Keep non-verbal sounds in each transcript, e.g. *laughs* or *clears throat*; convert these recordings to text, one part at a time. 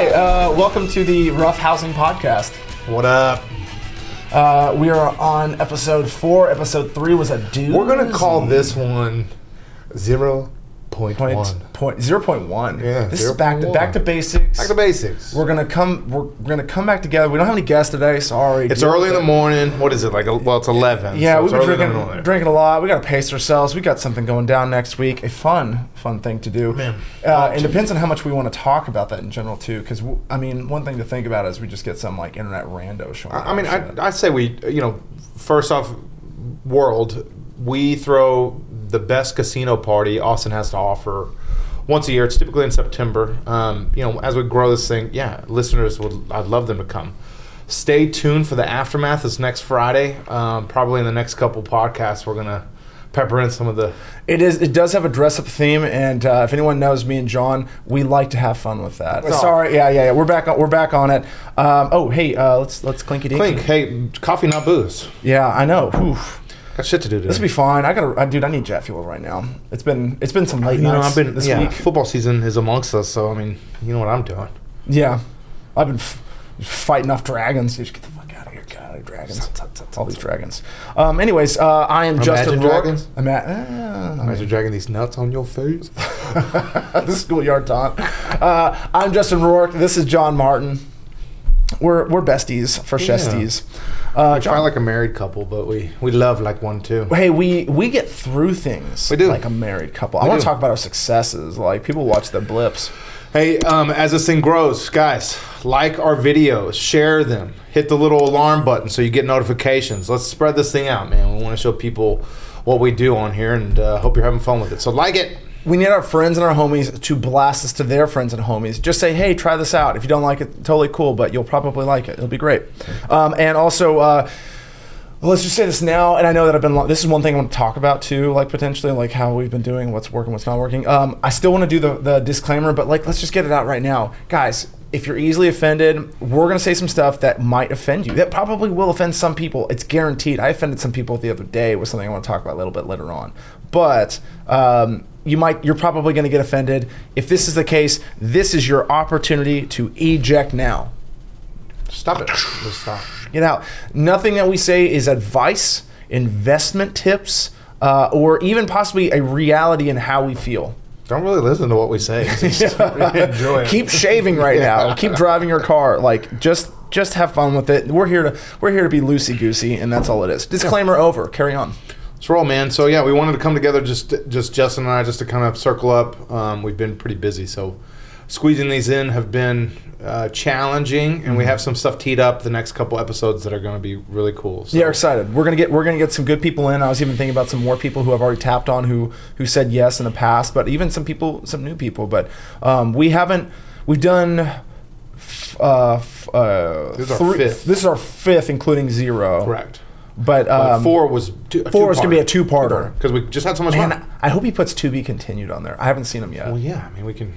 Hi, uh, welcome to the Rough Housing Podcast. What up? Uh, we are on episode four. Episode three was a dude. We're gonna call this one zero point point, one. Point zero point one. Yeah, this is back to 0.1. back to basics. Back to basics. we're gonna come. We're, we're gonna come back together. We don't have any guests today. Sorry. it's early in the morning. What is it like? Well, it's eleven. Yeah, so we've been early in the drinking, drinking a lot. We got to pace ourselves. We got something going down next week. A fun, fun thing to do. Man. Uh, it depends on how much we want to talk about that in general too. Because I mean, one thing to think about is we just get some like internet rando showing. I I mean. I I say we. You know, first off, world, we throw the best casino party Austin has to offer. Once a year, it's typically in September. Um, you know, as we grow this thing, yeah, listeners would. I'd love them to come. Stay tuned for the aftermath. This next Friday, um, probably in the next couple podcasts, we're gonna pepper in some of the It is. It does have a dress up theme, and uh, if anyone knows me and John, we like to have fun with that. Oh. Sorry, yeah, yeah, yeah. We're back. On, we're back on it. Um, oh, hey, uh, let's let's clinky dinky. clink. Hey, coffee not booze. Yeah, I know. Whew. Got shit to do today. This will be fine. I gotta, I, dude. I need jet fuel right now. It's been it's been some late you know, I've been this yeah. week. Football season is amongst us, so I mean, you know what I'm doing. Yeah, I've been f- fighting off dragons. Just get the fuck out of here, God, of dragons. All these dragons. Um, anyways, uh, I am Justin Imagine Rourke. dragons? I'm at uh, Imagine dragging these nuts on your face. *laughs* the schoolyard taunt. Uh, I'm Justin Rourke. This is John Martin. We're we're besties for Yeah. chesties. Uh, Try like a married couple, but we we love like one too. hey, we we get through things. We do. like a married couple. I want to talk about our successes. Like people watch the blips. Hey, um, as this thing grows, guys, like our videos, share them, hit the little alarm button so you get notifications. Let's spread this thing out, man. We want to show people what we do on here, and uh, hope you're having fun with it. So like it. We need our friends and our homies to blast us to their friends and homies. Just say, hey, try this out. If you don't like it, totally cool, but you'll probably like it. It'll be great. Um, and also, uh, let's just say this now. And I know that I've been, lo- this is one thing I want to talk about too, like potentially, like how we've been doing, what's working, what's not working. Um, I still want to do the, the disclaimer, but like, let's just get it out right now. Guys, if you're easily offended, we're going to say some stuff that might offend you. That probably will offend some people. It's guaranteed. I offended some people the other day with something I want to talk about a little bit later on. But um, you might, you're probably going to get offended. If this is the case, this is your opportunity to eject now. Stop it. Just stop. Get out. Nothing that we say is advice, investment tips, uh, or even possibly a reality in how we feel. Don't really listen to what we say. *laughs* Just enjoy it. Keep shaving right now. Keep driving your car. Like just just have fun with it. We're here to we're here to be loosey goosey, and that's all it is. Disclaimer over. Carry on. Let's roll, man. So yeah, we wanted to come together, just just Justin and I, just to kind of circle up. Um, we've been pretty busy, so squeezing these in have been uh, challenging, and Mm-hmm. we have some stuff teed up the next couple episodes that are going to be really cool. So. Yeah, excited. We're gonna get we're gonna get some good people in. I was even thinking about some more people who I've already tapped on who who said yes in the past, but even some people, some new people. But um, we haven't. We've done. f- Uh, f- uh, This is three- fifth. This is our fifth, including zero. correct. But, um, four was two, four is gonna be a two-parter. because we just had so much Man, fun. I hope he puts to be continued on there. I haven't seen him yet. Well, yeah, I mean we can.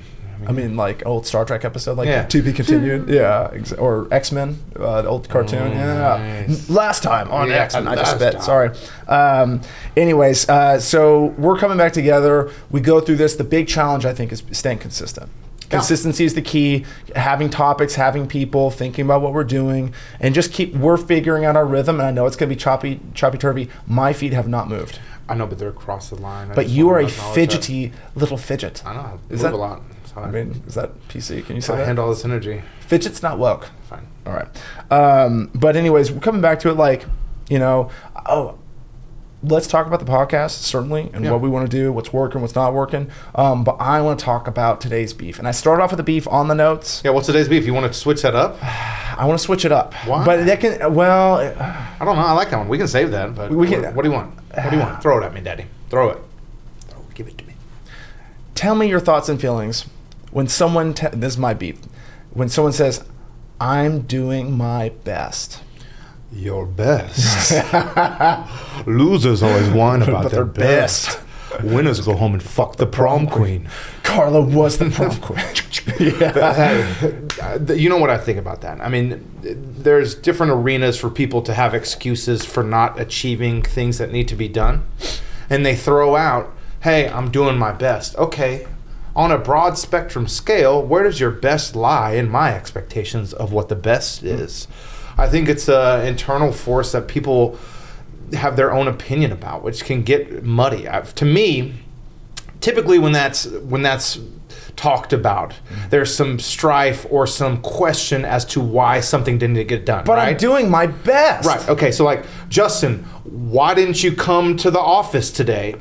I mean, like old Star Trek episode, like Yeah. to be continued. yeah, ex- or X Men, uh, old cartoon. Oh, yeah, nice. last time on Yeah, X Men. I just spit. time. Sorry. Um, anyways, uh, so we're coming back together. We go through this. The big challenge, I think, is staying consistent. Yeah. Consistency is the key. Having topics, having people, thinking about what we're doing, and just keep. We're figuring out our rhythm, and I know it's going to be choppy, choppy turvy. My feet have not moved, I know, but they're across the line. I but you are a fidgety little fidget. I know. I Is move that- a lot. I mean, is that PC? Can you say I that? handle all this energy. Fidget's not woke. Fine. All right. Um, but anyways, we're coming back to it. Like, you know, oh, let's talk about the podcast certainly and Yeah. what we want to do, what's working, what's not working. Um, but I want to talk about today's beef, and I started off with the beef on the notes. Yeah, what's today's beef? You want to switch that up? *sighs* I want to switch it up. Why? But that can well. I don't know. I like that one. We can save that. But We can- What, what do you want? What do you want? Throw it at me, Daddy. Throw it. Throw. Give it to me. Tell me your thoughts and feelings when someone. Te- this is my beef. When someone says, "I'm doing my best." Your best. *laughs* Losers always whine about their their best. Winners go home and fuck the prom queen. Carla was the prom *laughs* queen. yeah. You know what I think about that? I mean, there's different arenas for people to have excuses for not achieving things that need to be done. And they throw out, hey, I'm doing my best. Okay, on a broad spectrum scale, where does your best lie in my expectations of what the best is? I think it's an internal force that people have their own opinion about, which can get muddy. i to me, typically when that's when that's talked about, mm-hmm. there's some strife or some question as to why something didn't get done. But right? I'm doing my best. Right. Okay. So, like, Justin, why didn't you come to the office today?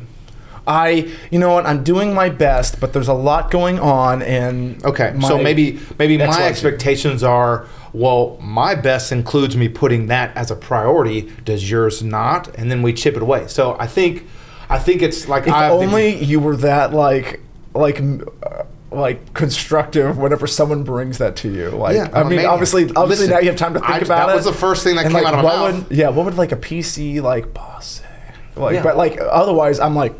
I, you know what, I'm doing my best, but there's a lot going on, and Okay. so maybe maybe my expectations are well, my best includes me putting that as a priority. Does yours not? And then we chip it away. So I think I think it's like If I have the- only you were that like like uh, like constructive whenever someone brings that to you. Like Yeah, I mean, obviously, obviously Listen, now you have time to think I- about that it. That was the first thing that And, came like, out of my mouth. Would, yeah, what would like a PC like boss say? Like, Yeah. but like otherwise, I'm like,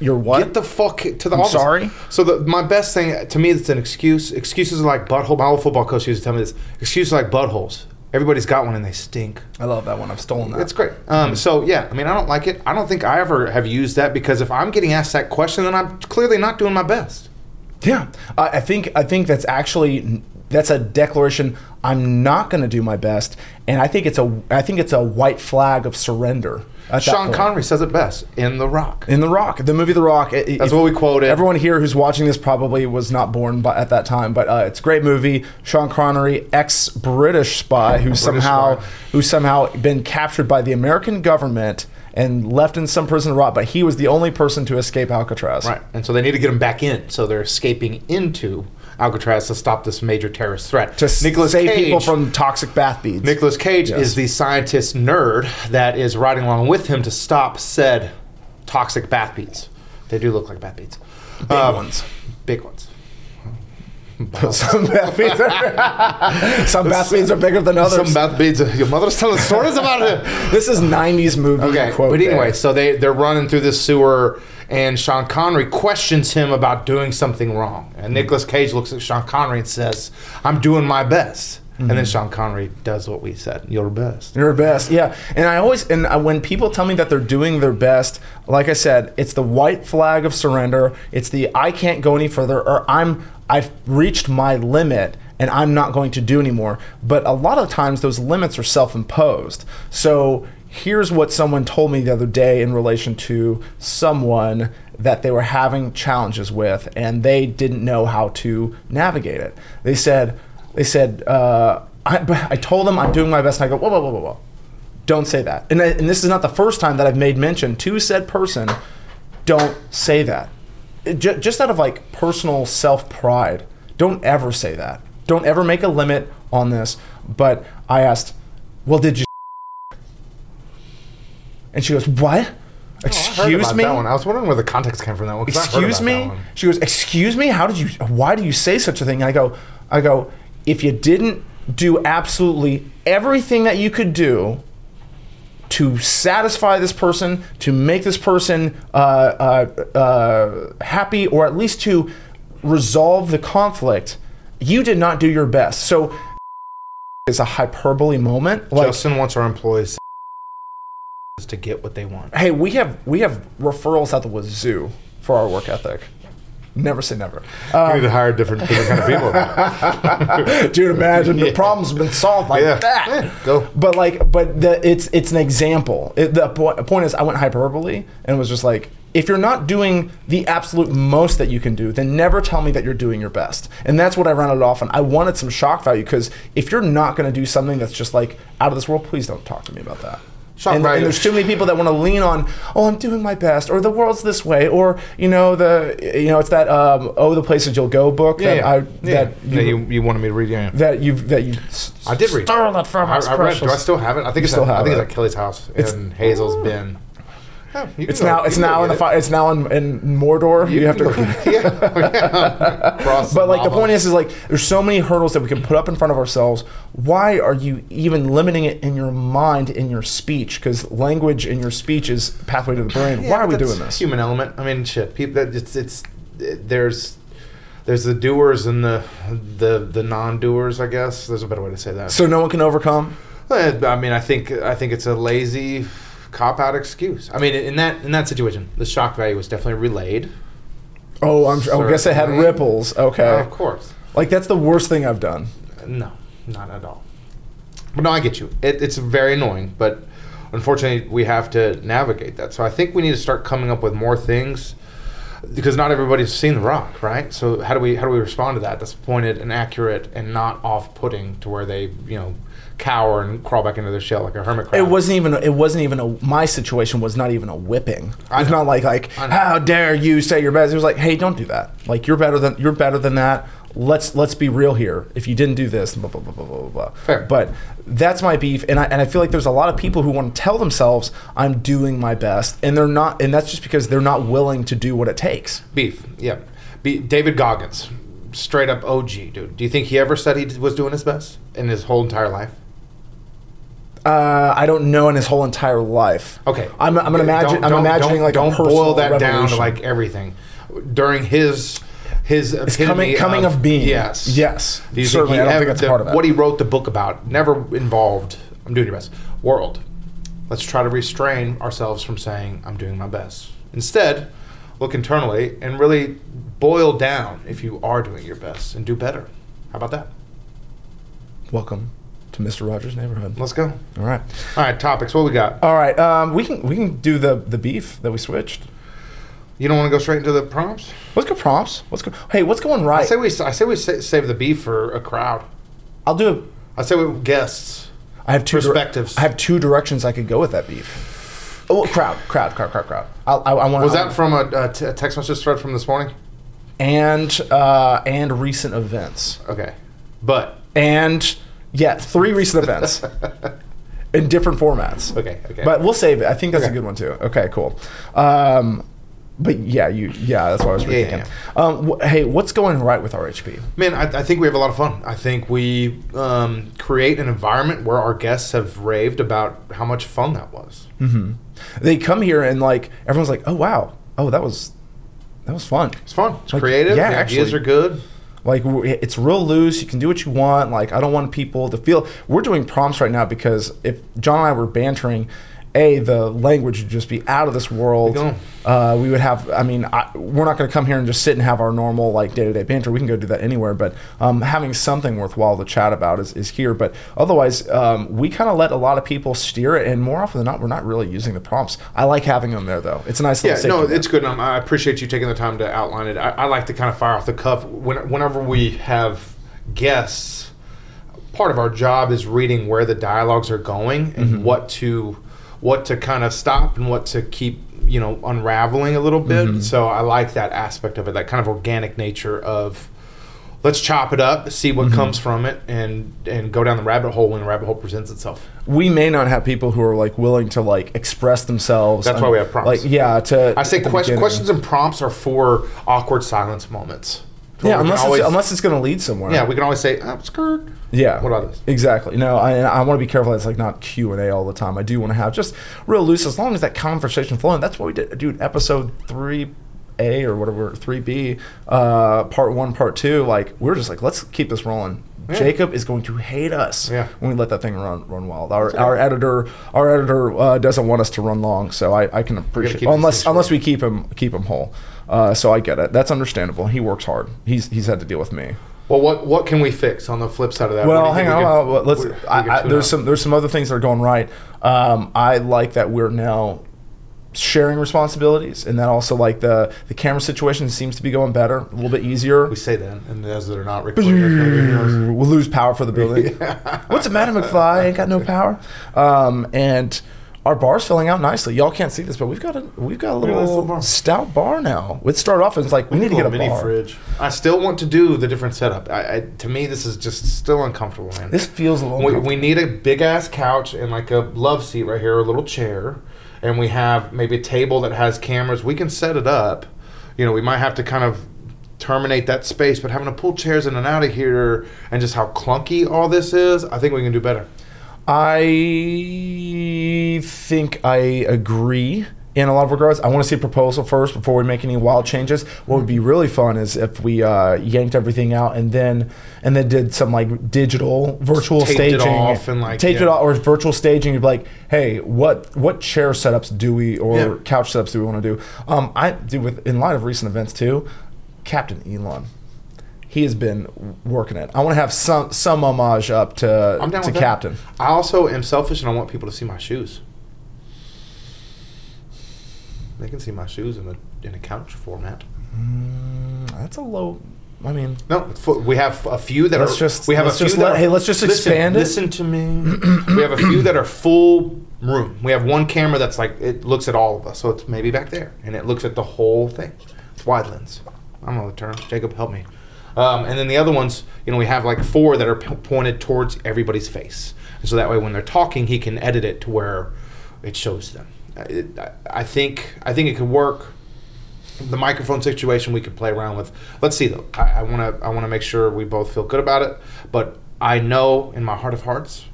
you're what? Get the fuck to the I'm office. sorry? So the, my best thing to me it's an excuse. Excuses are like butthole. My old football coach used to tell me this. Excuses are like buttholes. Everybody's got one and they stink. I love that one. I've stolen that. It's great. Um, so yeah, I mean, I don't like it. I don't think I ever have used that because if I'm getting asked that question, then I'm clearly not doing my best. Yeah, I I think I think that's actually that's a declaration. I'm not going to do my best, and I think it's a I think it's a white flag of surrender. Sean. Connery says it best in The Rock. in The Rock, the movie The Rock. it- That's what we quoted. Everyone here who's watching this probably was not born by, at that time, but uh, it's a great movie. Sean Connery, ex-British spy, who somehow spy. who's somehow been captured by the American government and left in some prison to rot, but he was the only person to escape Alcatraz. Right, and so they need to get him back in. So they're escaping into Alcatraz to stop this major terrorist threat. To s- Nicolas save Cage, people from toxic bath beads. Nicolas Cage Yes. is the scientist nerd that is riding along with him to stop said toxic bath beads. They do look like bath beads. Big Um, ones. Big ones. Some bath beads are, *laughs* some bath beads are bigger than others. Some bath beads. Your mother's telling stories about it. *laughs* this is 90s movie Okay, quote. but anyway, there. so they they're running through this sewer, and Sean Connery questions him about doing something wrong, and Nicolas Cage looks at Sean Connery and says, "I'm doing my best," and then mm-hmm. Sean Connery does what we said, "Your best." Your best, yeah. And I always, and I- when people tell me that they're doing their best, like I said, it's the white flag of surrender. It's the I can't go any further, or I'm I've reached my limit and I'm not going to do anymore. But a lot of times those limits are self-imposed. So here's what someone told me the other day in relation to someone that they were having challenges with, and they didn't know how to navigate it. They said, they said. Uh, I, *laughs* I told them I'm doing my best, and I go, whoa, whoa, whoa, whoa, whoa don't say that. And, I- and this is not the first time that I've made mention to said person. Don't say that. Ju- just out of like personal self pride, don't ever say that. Don't ever make a limit on this. But I asked, well, did you? *laughs* And she goes, what? Oh, I heard Excuse about me? That one. I was wondering where the context came from. That one. Excuse me she goes excuse me how did you why do you say such a thing i go i go if you didn't do absolutely everything that you could do to satisfy this person to make this person uh, uh, uh, happy or at least to resolve the conflict you did not do your best so *laughs* it's a hyperbole moment like Justin wants our employees to get what they want. hey, we have we have referrals out the wazoo for our work ethic. Never say never. we need to hire different, different kind of people. *laughs* Dude, imagine the problem's been solved like Yeah. that. Yeah, go. But like, but the, it's it's an example. It, the point, point is, I went hyperbole and was just like, if you're not doing the absolute most that you can do, then never tell me that you're doing your best. And that's what I rounded off on. I wanted some shock value because if you're not going to do something that's just like out of this world, please don't talk to me about that. Shock and, and there's too many people that want to lean on, oh, I'm doing my best, or the world's this way, or you know the, you know, it's that um, oh, the places you'll go book Yeah, that yeah. I yeah. that you, you, you wanted me to read. Yeah, that you've that you I did read. stole it from I, I read. Do I still have it? I think it's still at, I think it. it's at Kelly's house It's- in Hazel's bin. You can It's go- now it's now in the fi- it's now in, in Mordor. You, have to. go- *laughs* yeah. Cross But like the point is, is like there's so many hurdles that we can put up in front of ourselves. Why are you even limiting it in your mind, in your speech? Because language in your speech is pathway to the brain. Yeah, Why are we doing this? Human element. I mean, shit. People. It's it's there's there's the doers and the the the non-doers. I guess there's a better way to say that. So no one can overcome. Eh, I mean, I think I think it's a lazy cop out excuse. I mean, in that in that situation, the shock value was definitely relayed. Oh, I'm. sure- I guess it had ripples. Okay. Of course. Like that's the worst thing I've done. No, not at all. But no, I get you. It, it's very annoying, but unfortunately, we have to navigate that. So I think we need to start coming up with more things because not everybody's seen The Rock, right? So how do we how do we respond to that? That's pointed and accurate and not off-putting to where they you know cower and crawl back into their shell like a hermit crab. It wasn't even. It wasn't even a. My situation was not even a whipping. I It's not like like how dare you say you're best. It was like, hey, don't do that. Like you're better than you're better than that. Let's let's be real here. If you didn't do this, blah blah blah blah blah blah. Fair. But that's my beef, and I and I feel like there's a lot of people who want to tell themselves I'm doing my best, and they're not, and that's just because they're not willing to do what it takes. Beef, yeah. Be- David Goggins, straight up OG, dude. Do you think he ever said he was doing his best in his whole entire life? Uh, I don't know in his whole entire life. Okay, I'm, I'm gonna imagine. I'm imagining don't- like don't boil that down to like everything during his his It's coming coming of, being. Yes, Yes. Do you Certainly, think I don't think that's the- part of it. What he wrote the book about never involved. I'm doing your best. World. Let's try to restrain ourselves from saying I'm doing my best. Instead, look internally and really boil down if you are doing your best and do better. How about that? Welcome to Mr. Rogers' neighborhood. Let's go. All right. All right, topics. What we got? All right. Um, we can we can do the the beef that we switched. You don't want to go straight into the prompts? Let's go prompts. Let's go. Hey, what's going right? I say we. I say we sa- save the beef for a crowd. I'll do it. I say we guests. I have two dir- Perspectives. I have two directions I could go with that beef. Oh, crowd, crowd, crowd, crowd, crowd. I'll, I, I want. Was that from a, a, t- a text message thread from this morning? and uh, and recent events Okay, but and yeah, three recent events *laughs* in different formats. okay, okay. But we'll save it. I think that's Okay. a good one too. Okay, cool. Um, but yeah, you yeah, that's what I was Yeah, rethinking. yeah, Um, wh- hey, what's going right with RHP? man, I, I think we have a lot of fun. I think we um, create an environment where our guests have raved about how much fun that was. hmm They come here and like everyone's like, oh wow, oh that was that was fun. It's fun. It's Like, creative. yeah, the ideas are good. Like it's real loose. You can do what you want. Like I don't want people to feel. We're doing prompts right now because if John and I were bantering, a the language would just be out of this world. Uh, we would have. I mean, I, we're not going to come here and just sit and have our normal like day to day banter. We can go do that anywhere. But um, having something worthwhile to chat about is, is here. But otherwise, um, we kind of let a lot of people steer it, and more often than not, we're not really using the prompts. I like having them there though. It's a nice Yeah, little. no, it's good. Um, I appreciate you taking the time to outline it. I, I like to kind of fire off the cuff. When, whenever we have guests, part of our job is reading where the dialogues are going and Mm-hmm. what to what to kind of stop and what to keep you know unraveling a little bit. Mm-hmm. So I like that aspect of it, that kind of organic nature of let's chop it up, see Mm-hmm. what comes from it, and and go down the rabbit hole when the rabbit hole presents itself. we may not have people who are like willing to like express themselves. That's and, why we have prompts. Like yeah, to I say question, questions and prompts are for awkward silence moments. Yeah, unless always- it's, unless it's going to lead somewhere. Yeah, we can always say, oh, skirt. Yeah. What about this? Exactly. No, I, I want to be careful. It's like not Q and A all the time. I do want to have just real loose, as long as that conversation flowing. That's what we did, dude. Episode three A or whatever, three B, uh, part one, part two. Like we are just like, let's keep this rolling. Yeah. Jacob is going to hate us Yeah. when we let that thing run run wild. Our okay. our editor our editor uh, doesn't want us to run long, so I, I can appreciate unless unless we keep him keep him whole. Uh, so I get it. That's understandable. He works hard. He's he's had to deal with me. Well, what what can we fix on the flip side of that? Well, What do you hang on. we well, let's. I, I, there's up? some there's some other things that are going right. Um, I like that we're now sharing responsibilities, and that also like the the camera situation seems to be going better, a little bit easier. We say that, and as they're not recording. We'll lose power for the building. *laughs* What's the matter, McFly? Ain't got no power. Um, and our bar's filling out nicely. Y'all can't see this, but we've got a we've got a little little bar. stout bar now. It started off and it's like we need to get a mini bar. fridge. I still want to do the different setup. I, I, to me, this is just still uncomfortable, man. This feels a little. we, we need a big ass couch and like a love seat right here, a little chair, and we have maybe a table that has cameras. We can set it up. You know, we might have to kind of terminate that space, but having to pull chairs in and out of here and just how clunky all this is, I think we can do better. I think I agree in a lot of regards. I want to see a proposal first before we make any wild changes. What would be really fun is if we uh, yanked everything out and then and then did some like digital virtual Taped it staging, off and, like, taped yeah. it off or virtual staging. You'd be like, hey, what what chair setups do we or Yeah. couch setups do we want to do? Um, I do with in light of recent events too. Captain Elon. He has been working it. I want to have some some homage up to to with that. Captain. I also am selfish and I want people to see my shoes. They can see my shoes in a in a couch format. Mm, that's a low. I mean, No, we have a few that Let's are. just- we have let's a few let- are- hey, let's just listen, expand it. Listen to me. *clears throat* we have a few that are full room. We have one camera that's like it looks at all of us, so it's maybe back there, and it looks at the whole thing. It's wide lens. I don't know the term. Jacob, help me. Um, and then the other ones, you know, we have like four that are p- pointed towards everybody's face, and so that way when they're talking, he can edit it to where it shows them. I, think I think it could work the microphone situation we could play around with. Let's see though. I want to I want to make sure we both feel good about it. But I know in my heart of hearts,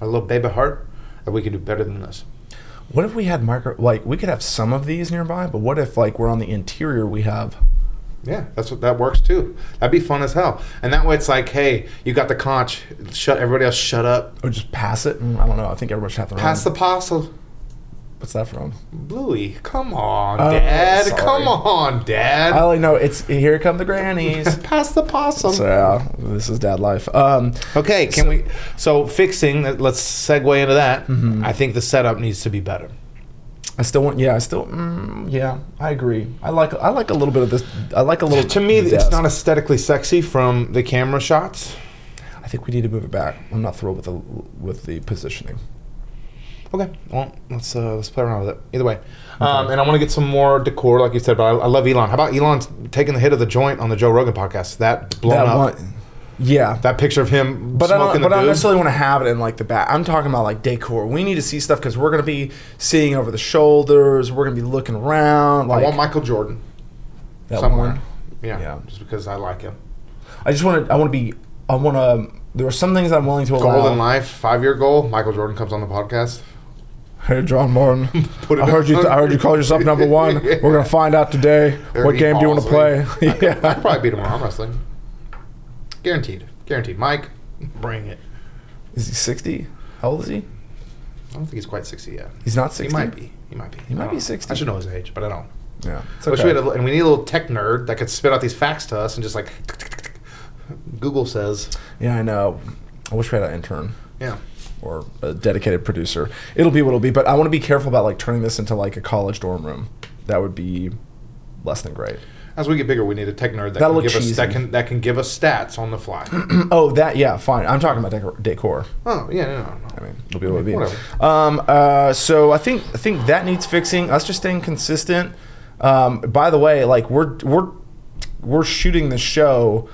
my little baby heart, that we can do better than this. what if we had micro? Like, we could have some of these nearby, but what if like we're on the interior? We have Yeah, that's what that works too. That'd be fun as hell. And that way it's like, hey, you got the conch. Shut everybody else. Shut up. or just pass it. I don't know. I think everybody should have their Pass the own. parcel. What's that from? Bluey, come on, Oh, Dad. sorry. Come on, Dad. I only know it's here come the grannies. *laughs* Pass the possum. so yeah, this is dad life. Um, Okay, can we? So fixing. Let's segue into that. Mm-hmm. I think the setup needs to be better. I still want. Yeah, I still. Mm, yeah, I agree. I like. I like a little bit of this. I like a little. To me, it's desk. not aesthetically sexy from the camera shots. I think we need to move it back. I'm not thrilled with the with the positioning. Okay, well, let's uh, let's play around with it. Either way, um, and I want to get some more decor, like you said. But I, I love Elon. How about Elon's taking the hit of the joint on the Joe Rogan podcast? That blown that up. one. Yeah, That picture of him But I don't, but I don't necessarily want to have it in like the back. I'm talking about like decor. We need to see stuff because we're gonna be seeing over the shoulders. We're gonna be looking around. I Like want Michael Jordan that somewhere. one. Yeah, Yeah. just because I like him. I just want to. I want to be. I want to. There are some things I'm willing to allow. Goal in life, five year goal. Michael Jordan comes on the podcast. Hey, John Martin. *laughs* Put it I heard you. on. I heard you call yourself number one. *laughs* We're gonna find out today. What game do you want to play? I *laughs* I could yeah. probably beat him in arm wrestling. Guaranteed. Guaranteed. Mike, bring it. Is he 60? How old is he? I don't think he's quite 60 yet. He's not 60. He might be. He might be. He might don't be know. 60. I should know his age, but I don't. Yeah. It's okay. we had a, and we need a little tech nerd that could spit out these facts to us and just like Google says. Yeah, I know. I wish we had an intern Yeah. or a dedicated producer. It'll be what it'll be, but I want to be careful about like turning this into like a college dorm room. That would be less than great. As we get bigger, we need a tech nerd that That'll can look give us that can that can give us stats on the fly. *clears throat* oh, that yeah, fine. I'm talking about decor. decor. oh yeah, no, no, no. I mean, it'll be what it'll be. Whatever. Um, uh, so I think I think that needs fixing. Us just staying consistent. Um, by the way, like we're we're we're shooting the show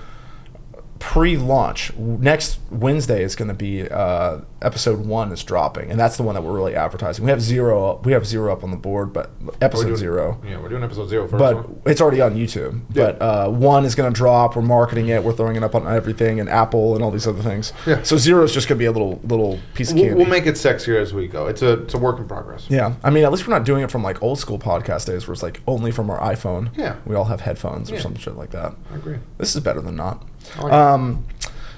pre-launch. Next Wednesday is going to be uh, episode one is dropping, and that's the one that we're really advertising. We have zero. up- We have zero up on the board, but episode doing, zero. Yeah, we're doing episode zero first. But one. it's already on YouTube. Yeah. But uh, one is going to drop. We're marketing it. We're throwing it up on everything and Apple and all these other things. Yeah. So zero is just going to be a little little piece of We'll, candy. we'll make it sexier as we go. It's a it's a work in progress. Yeah, I mean, at least we're not doing it from like old school podcast days, where it's like only from our iPhone. Yeah. we all have headphones or some shit like that. I agree. This is better than not. Like. Um,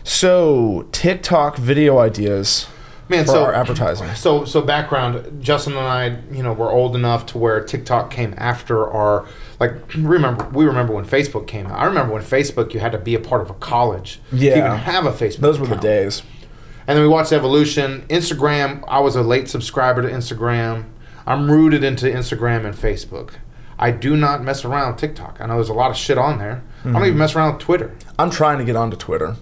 so TikTok video ideas Man, for so our advertising. So so background, Justin and I, you know, were old enough to where TikTok came after our like remember we remember when Facebook came out. I remember when Facebook you had to be a part of a college to Yeah. even have a Facebook. Those were the days. And then we watched evolution. Instagram, I was a late subscriber to Instagram. I'm rooted into Instagram and Facebook. I do not mess around with TikTok. I know there's a lot of shit on there. I Mm-hmm. don't even mess around with Twitter. I'm trying to get onto Twitter.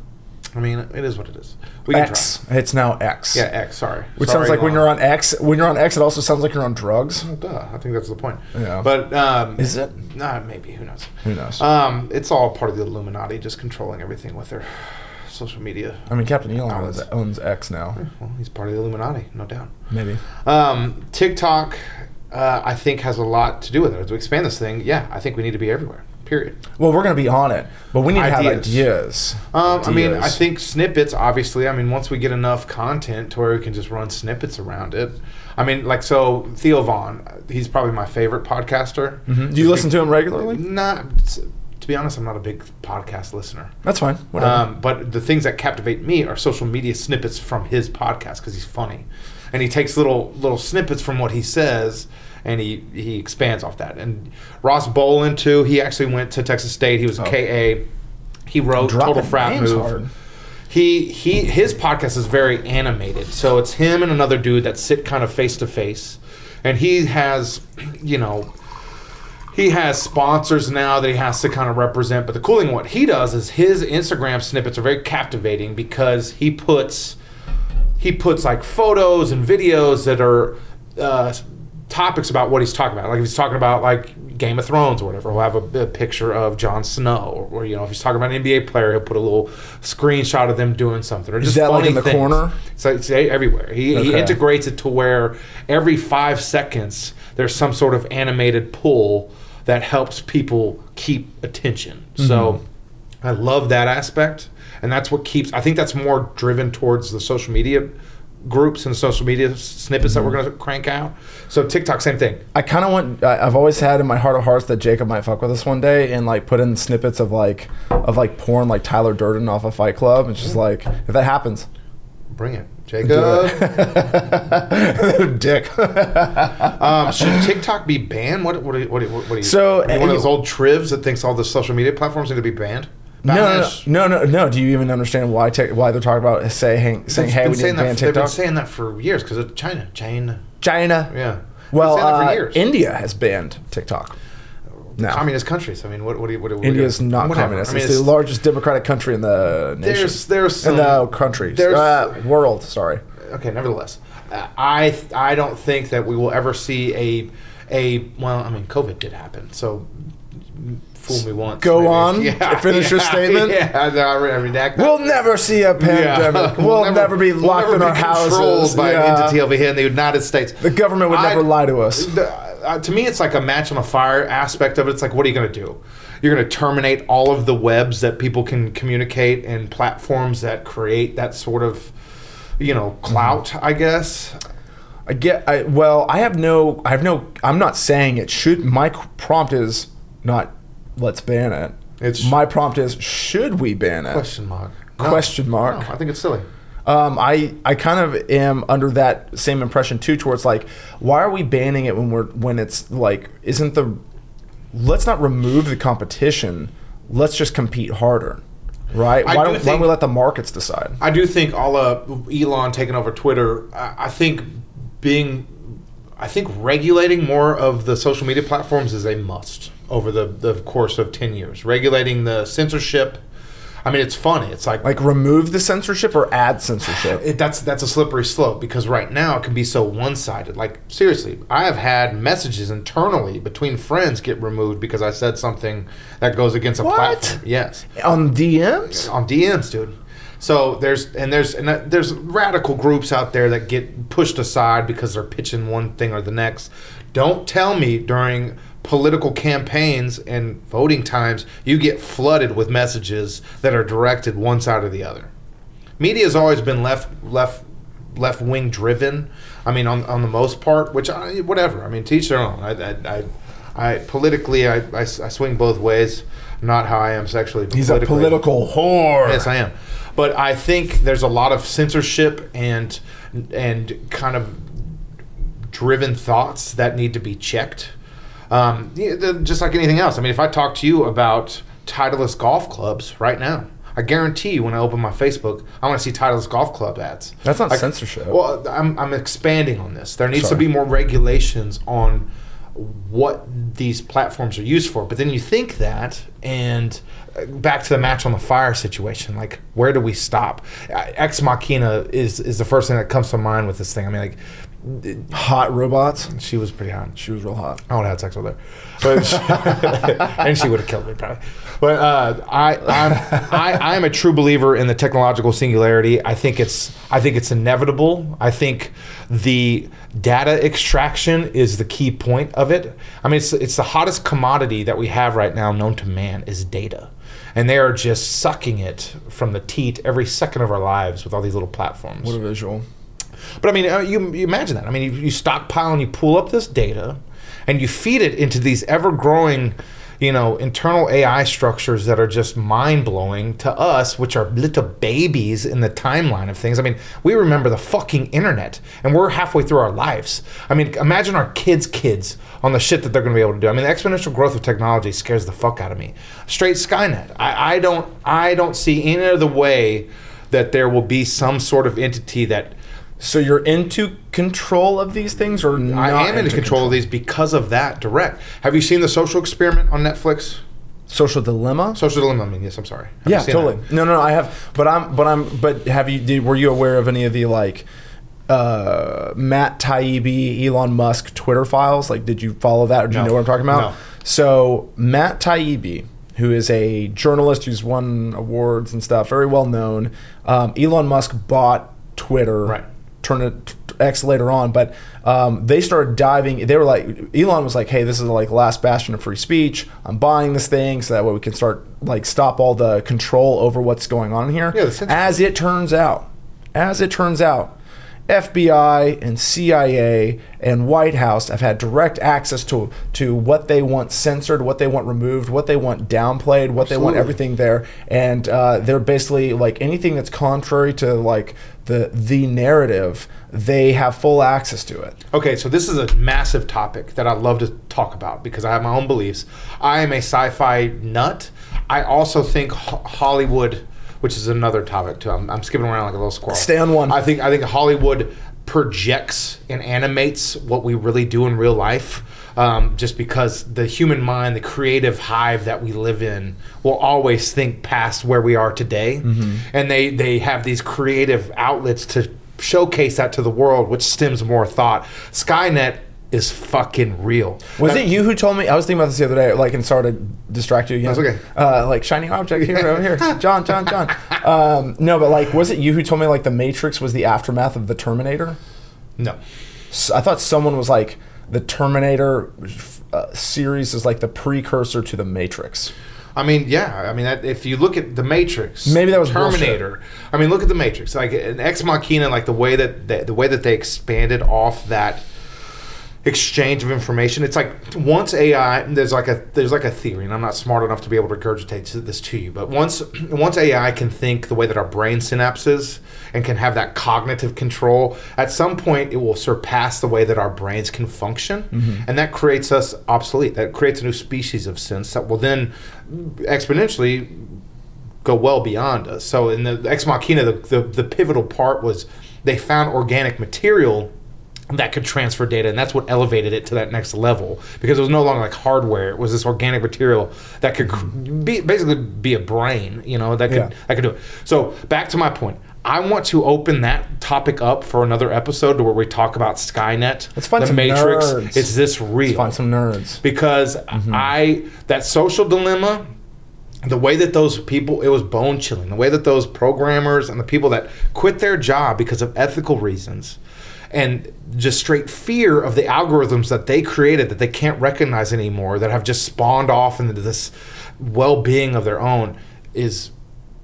I mean, it is what it is. We X. It's now X. Yeah, X. Sorry. Which Sorry, sounds like when you're on X. When you're on X, it also sounds like you're on drugs. Oh, duh. I think that's the point. Yeah. But um, Is it? Nah, maybe. Who knows? Who knows? Um, it's all part of the Illuminati, just controlling everything with their *sighs* social media. I mean, Captain Elon owns, owns X now. Well, he's part of the Illuminati, no doubt. Maybe. Um, TikTok, uh, I think, has a lot to do with it. To expand this thing, yeah, I think we need to be everywhere. Period. Well, we're going to be on it, but we need to have Ideas. ideas. Um, I mean, I think snippets. Obviously, I mean, once we get enough content to where we can just run snippets around it. I mean, like so, Theo Von. He's probably my favorite podcaster. Mhm. Do you listen to him regularly? Not to be honest, I'm not a big podcast listener. That's fine. Whatever. Um, but the things that captivate me are social media snippets from his podcast because he's funny, and he takes little little snippets from what he says, and he he expands off that. And Ross Bolen too. He actually went to Texas State. He was oh. a KA. He wrote Dropping Total Frat Move. hard. He he his podcast is very animated. So it's him and another dude that sit kind of face to face, and he has, you know he has sponsors now that he has to kind of represent. But the cool thing, what he does is his Instagram snippets are very captivating because he puts he puts like photos and videos that are uh, topics about what he's talking about. Like if he's talking about like Game of Thrones or whatever, he'll have a, a picture of Jon Snow, or, you know, if he's talking about an NBA player, he'll put a little screenshot of them doing something. Or just that, like, in the things. corner? So it's everywhere. He, he integrates it to where every five seconds there's some sort of animated pull that helps people keep attention. So Mm-hmm. I love that aspect, and that's what keeps. I think that's more driven towards the social media groups and social media snippets that we're Mm-hmm. going to crank out. So TikTok, same thing. I kind of want. I've always had in my heart of hearts that Jacob might fuck with us one day and like put in snippets of like of like porn, like Tyler Durden off of Fight Club. It's just like if that happens, Bring it, Jacob. it. *laughs* Dick. um, should TikTok be banned? What what you, what what are you, So, you one of those old trivs that thinks all the social media platforms need to be banned? No, no, no, no. Do you even understand why? Why they're talking about saying saying They've hey we saying that, They've been saying that for years because of China. China. China. Yeah. Well, They've been saying that uh. India has banned TikTok. No. communist countries. I mean, what, what do you? What, do- what do you- India's not whatever. communist. I mean, it's, the largest democratic country in the nation. There's there's some in the country. there's- uh, world. Sorry. okay. Nevertheless, uh, I I don't think that we will ever see a a well. I mean, COVID did happen, so fool me once. Go maybe. on. *laughs* Finish your statement. *laughs* Yeah, no, I that. We'll never see a pandemic. *laughs* We'll, never, be we'll locked never in our houses. Controlled by Yeah. an entity over here in the United States. The government would I- never lie to us. The- uh, to me, it's like a match on a fire aspect of it. It's like, what are you going to do? You're going to terminate all of the webs that people can communicate and platforms that create that sort of, you know, clout. Mm-hmm. I guess. I get. I well, I have no. I have no. I'm not saying it should. My prompt is not. Let's ban it. It's- my prompt is should we ban it? Question mark. Question mark. No, I think it's silly. Um, I I kind of am under that same impression too. Towards like, why are we banning it when we're when it's like, isn't the let's not remove the competition. Let's just compete harder, right? I why do don't why don't we let the markets decide? I do think all of Elon taking over Twitter. I, I think being, I think regulating more of the social media platforms is a must over the the course of ten years. Regulating the censorship. I mean, it's funny. It's like, Like remove the censorship or add censorship? *sighs* it, that's that's a slippery slope because right now it can be so one sided. Like seriously, I have had messages internally between friends get removed because I said something that goes against a What? platform. Yes On DMs? on DMs, dude. So there's and there's and there's radical groups out there that get pushed aside because they're pitching one thing or the next. Don't tell me during political campaigns and voting times you get flooded with messages that are directed one side or the other. Media has always been left left left wing driven. I mean, on, on the most part, which I whatever. I mean, teach their own. I I, I, I politically I, I, I swing both ways. Not how I am sexually. But He's a political whore. Yes, I am. But I think there's a lot of censorship and and kind of driven thoughts that need to be checked. Um, just like anything else. I mean, if I talk to you about Titleist golf clubs right now, I guarantee you when I open my Facebook, I want to see Titleist golf club ads. That's not Like, censorship. Well, I'm, I'm expanding on this. There needs Sorry. to be more regulations on what these platforms are used for. But then you think that, and uh, back to the match on the fire situation, like where do we stop? Ex Machina is is the first thing that comes to mind with this thing. I mean, like Hot robots. she was pretty hot. She was real hot. I would have had sex with her, but she- *laughs* and she would have killed me probably. But uh, I, I'm I, I'm a true believer in the technological singularity. I think it's I think it's inevitable. I think the data extraction is the key point of it. I mean, it's it's the hottest commodity that we have right now, known to man, is data, and they are just sucking it from the teat every second of our lives with all these little platforms. What a visual. But I mean, uh, you, you imagine that. I mean, you, you stockpile and you pull up this data, and you feed it into these ever growing, you know, internal AI structures that are just mind blowing to us, which are little babies in the timeline of things. I mean, we remember the fucking internet and we're halfway through our lives. I mean, imagine our kids' kids on the shit that they're going to be able to do. I mean, the exponential growth of technology scares the fuck out of me. Straight Skynet. I, I don't, I don't see any other way that there will be some sort of entity that So you're into control of these things, or not I am in into control of these because of that direct. Have you seen the social experiment on Netflix? Social dilemma. Social dilemma. I mean, yes, I'm sorry. Have yeah, totally. that? No, no, no, I have, but I'm, but I'm, but have you? Did, were you aware of any of the like? uh, Matt Taibbi, Elon Musk Twitter files? Like, did you follow that? Or do you know what I'm talking about? No. So Matt Taibbi, who is a journalist who's won awards and stuff, very well known. Um, Elon Musk bought Twitter, Right. Turned it X later on, but um, they started diving. They were like, Elon was like, "Hey, this is like last bastion of free speech. I'm buying this thing so that way we can start like stop all the control over what's going on here." Yeah. As it turns out, as it turns out, FBI and CIA and White House have had direct access to to what they want censored, what they want removed, what they want downplayed, what they want everything there, and uh, they're basically like anything that's contrary to like the the narrative, they have full access to it. Okay, so this is a massive topic that I'd love to talk about because I have my own beliefs. I am a sci-fi nut. I also think Ho- Hollywood, which is another topic too. I'm, I'm skipping around like a little squirrel. Stay on one. I think I think Hollywood projects and animates what we really do in real life. Um, just because the human mind, the creative hive that we live in, will always think past where we are today, Mm-hmm. and they they have these creative outlets to showcase that to the world, which stems more thought. Skynet is fucking real. Was Now- it you who told me? I was thinking about this the other day, like, and sorry to distract you again. That's okay. Uh, like shiny object here, over here, *laughs* John, John, John. Um, no, but like, was it you who told me like the Matrix was the aftermath of the Terminator? No. I thought someone was like the Terminator uh, series is like the precursor to the Matrix. I mean, yeah. I mean, that, if you look at the Matrix, Maybe that was Terminator. I mean, look at the Matrix, like an Ex Machina, like the way that the, the way that they expanded off that exchange of information. It's like once AI, there's like a there's like a theory, and I'm not smart enough to be able to regurgitate this to you, but once once AI can think the way that our brain synapses and can have that cognitive control, at some point it will surpass the way that our brains can function, mm-hmm. and that creates us obsolete. That creates a new species of sense that will then exponentially go well beyond us. So in the Ex Machina, the, the, the pivotal part was they found organic material that could transfer data, and that's what elevated it to that next level because it was no longer like hardware; it was this organic material that could be basically be a brain, you know, that could Yeah. that could do it. So back to my point. I want to open that topic up for another episode where we talk about Skynet, Let's find the some Matrix. nerds. Is this real? Let's find some nerds. because mm-hmm. I that social dilemma, the way that those people it was bone chilling. The way that those programmers and the people that quit their job because of ethical reasons and just straight fear of the algorithms that they created that they can't recognize anymore that have just spawned off into this well-being of their own is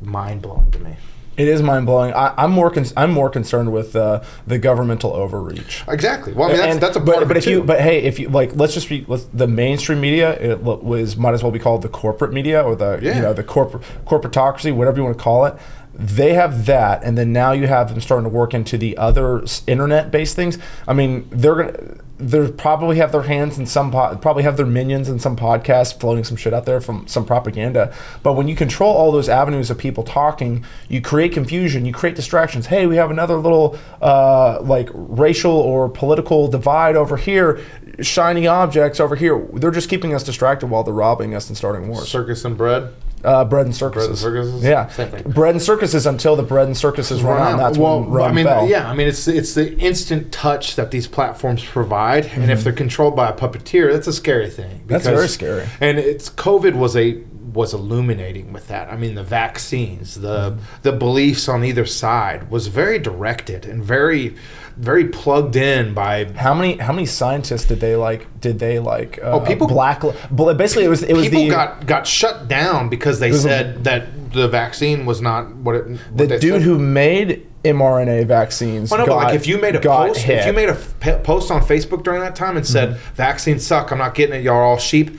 mind-blowing to me. It is mind blowing. I'm more con- I'm more concerned with uh, the governmental overreach. Exactly. Well, I mean that's, And- that's a but, of but if you but hey if you like let's just be let's, the mainstream media it was might as well be called the corporate media or the Yeah. you know the corporate corporatocracy whatever you want to call it they have that and then now you have them starting to work into the other internet based things. I mean they're gonna they probably have their hands in some po- probably have their minions in some podcast floating some shit out there from some propaganda. But when you control all those avenues of people talking you create confusion you create distractions. Hey we have another little uh, like racial or political divide over here shiny objects over here. They're just keeping us distracted while they're robbing us and starting wars. Circus and bread. Uh, bread and circuses. circuses? Yeah, Same thing. bread and circuses until the bread and circuses run out. And that's well, when Rome I mean, fell. yeah, I mean, it's it's the instant touch that these platforms provide, and if they're controlled by a puppeteer, that's a scary thing. Mm-hmm. That's very scary. And it's COVID was a was illuminating with that. I mean, the vaccines, the Mm-hmm. the beliefs on either side was very directed and very very plugged in by How many how many scientists did they like? Did they like? Uh, Oh, people- black. bl- Basically, it was it was people the got got shut down because they was a- said that the vaccine was not what it. What the dude said. who made mRNA vaccines. Well, no, but like if you made a got post, hit. if you made a f- post on Facebook during that time and said Mm-hmm. vaccines suck, I'm not getting it, y'all are all sheep.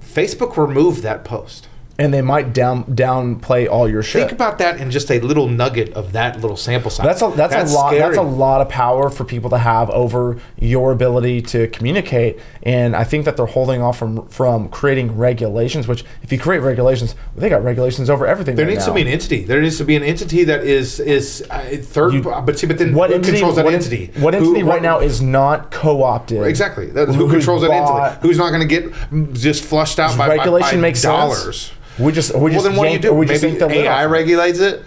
Facebook removed that post. And they might down downplay all your shit. Think about that in just a little nugget of that little sample size. That's a that's, a lot. scary. That's a lot of power for people to have over your ability to communicate. And I think that they're holding off from from creating regulations. Which, if you create regulations, they got regulations over everything. There right needs now. to be an entity. There needs to be an entity that is is uh, third. You- but see, but then what who entity? controls that what, entity? What Who- right what- now is not co-opted? Exactly. That, who, Who's controls that entity? Who's not going to get just flushed out by, by- regulation by makes dollars? sense. We just we Well, just then what do you do? We just Maybe the AI regulates it.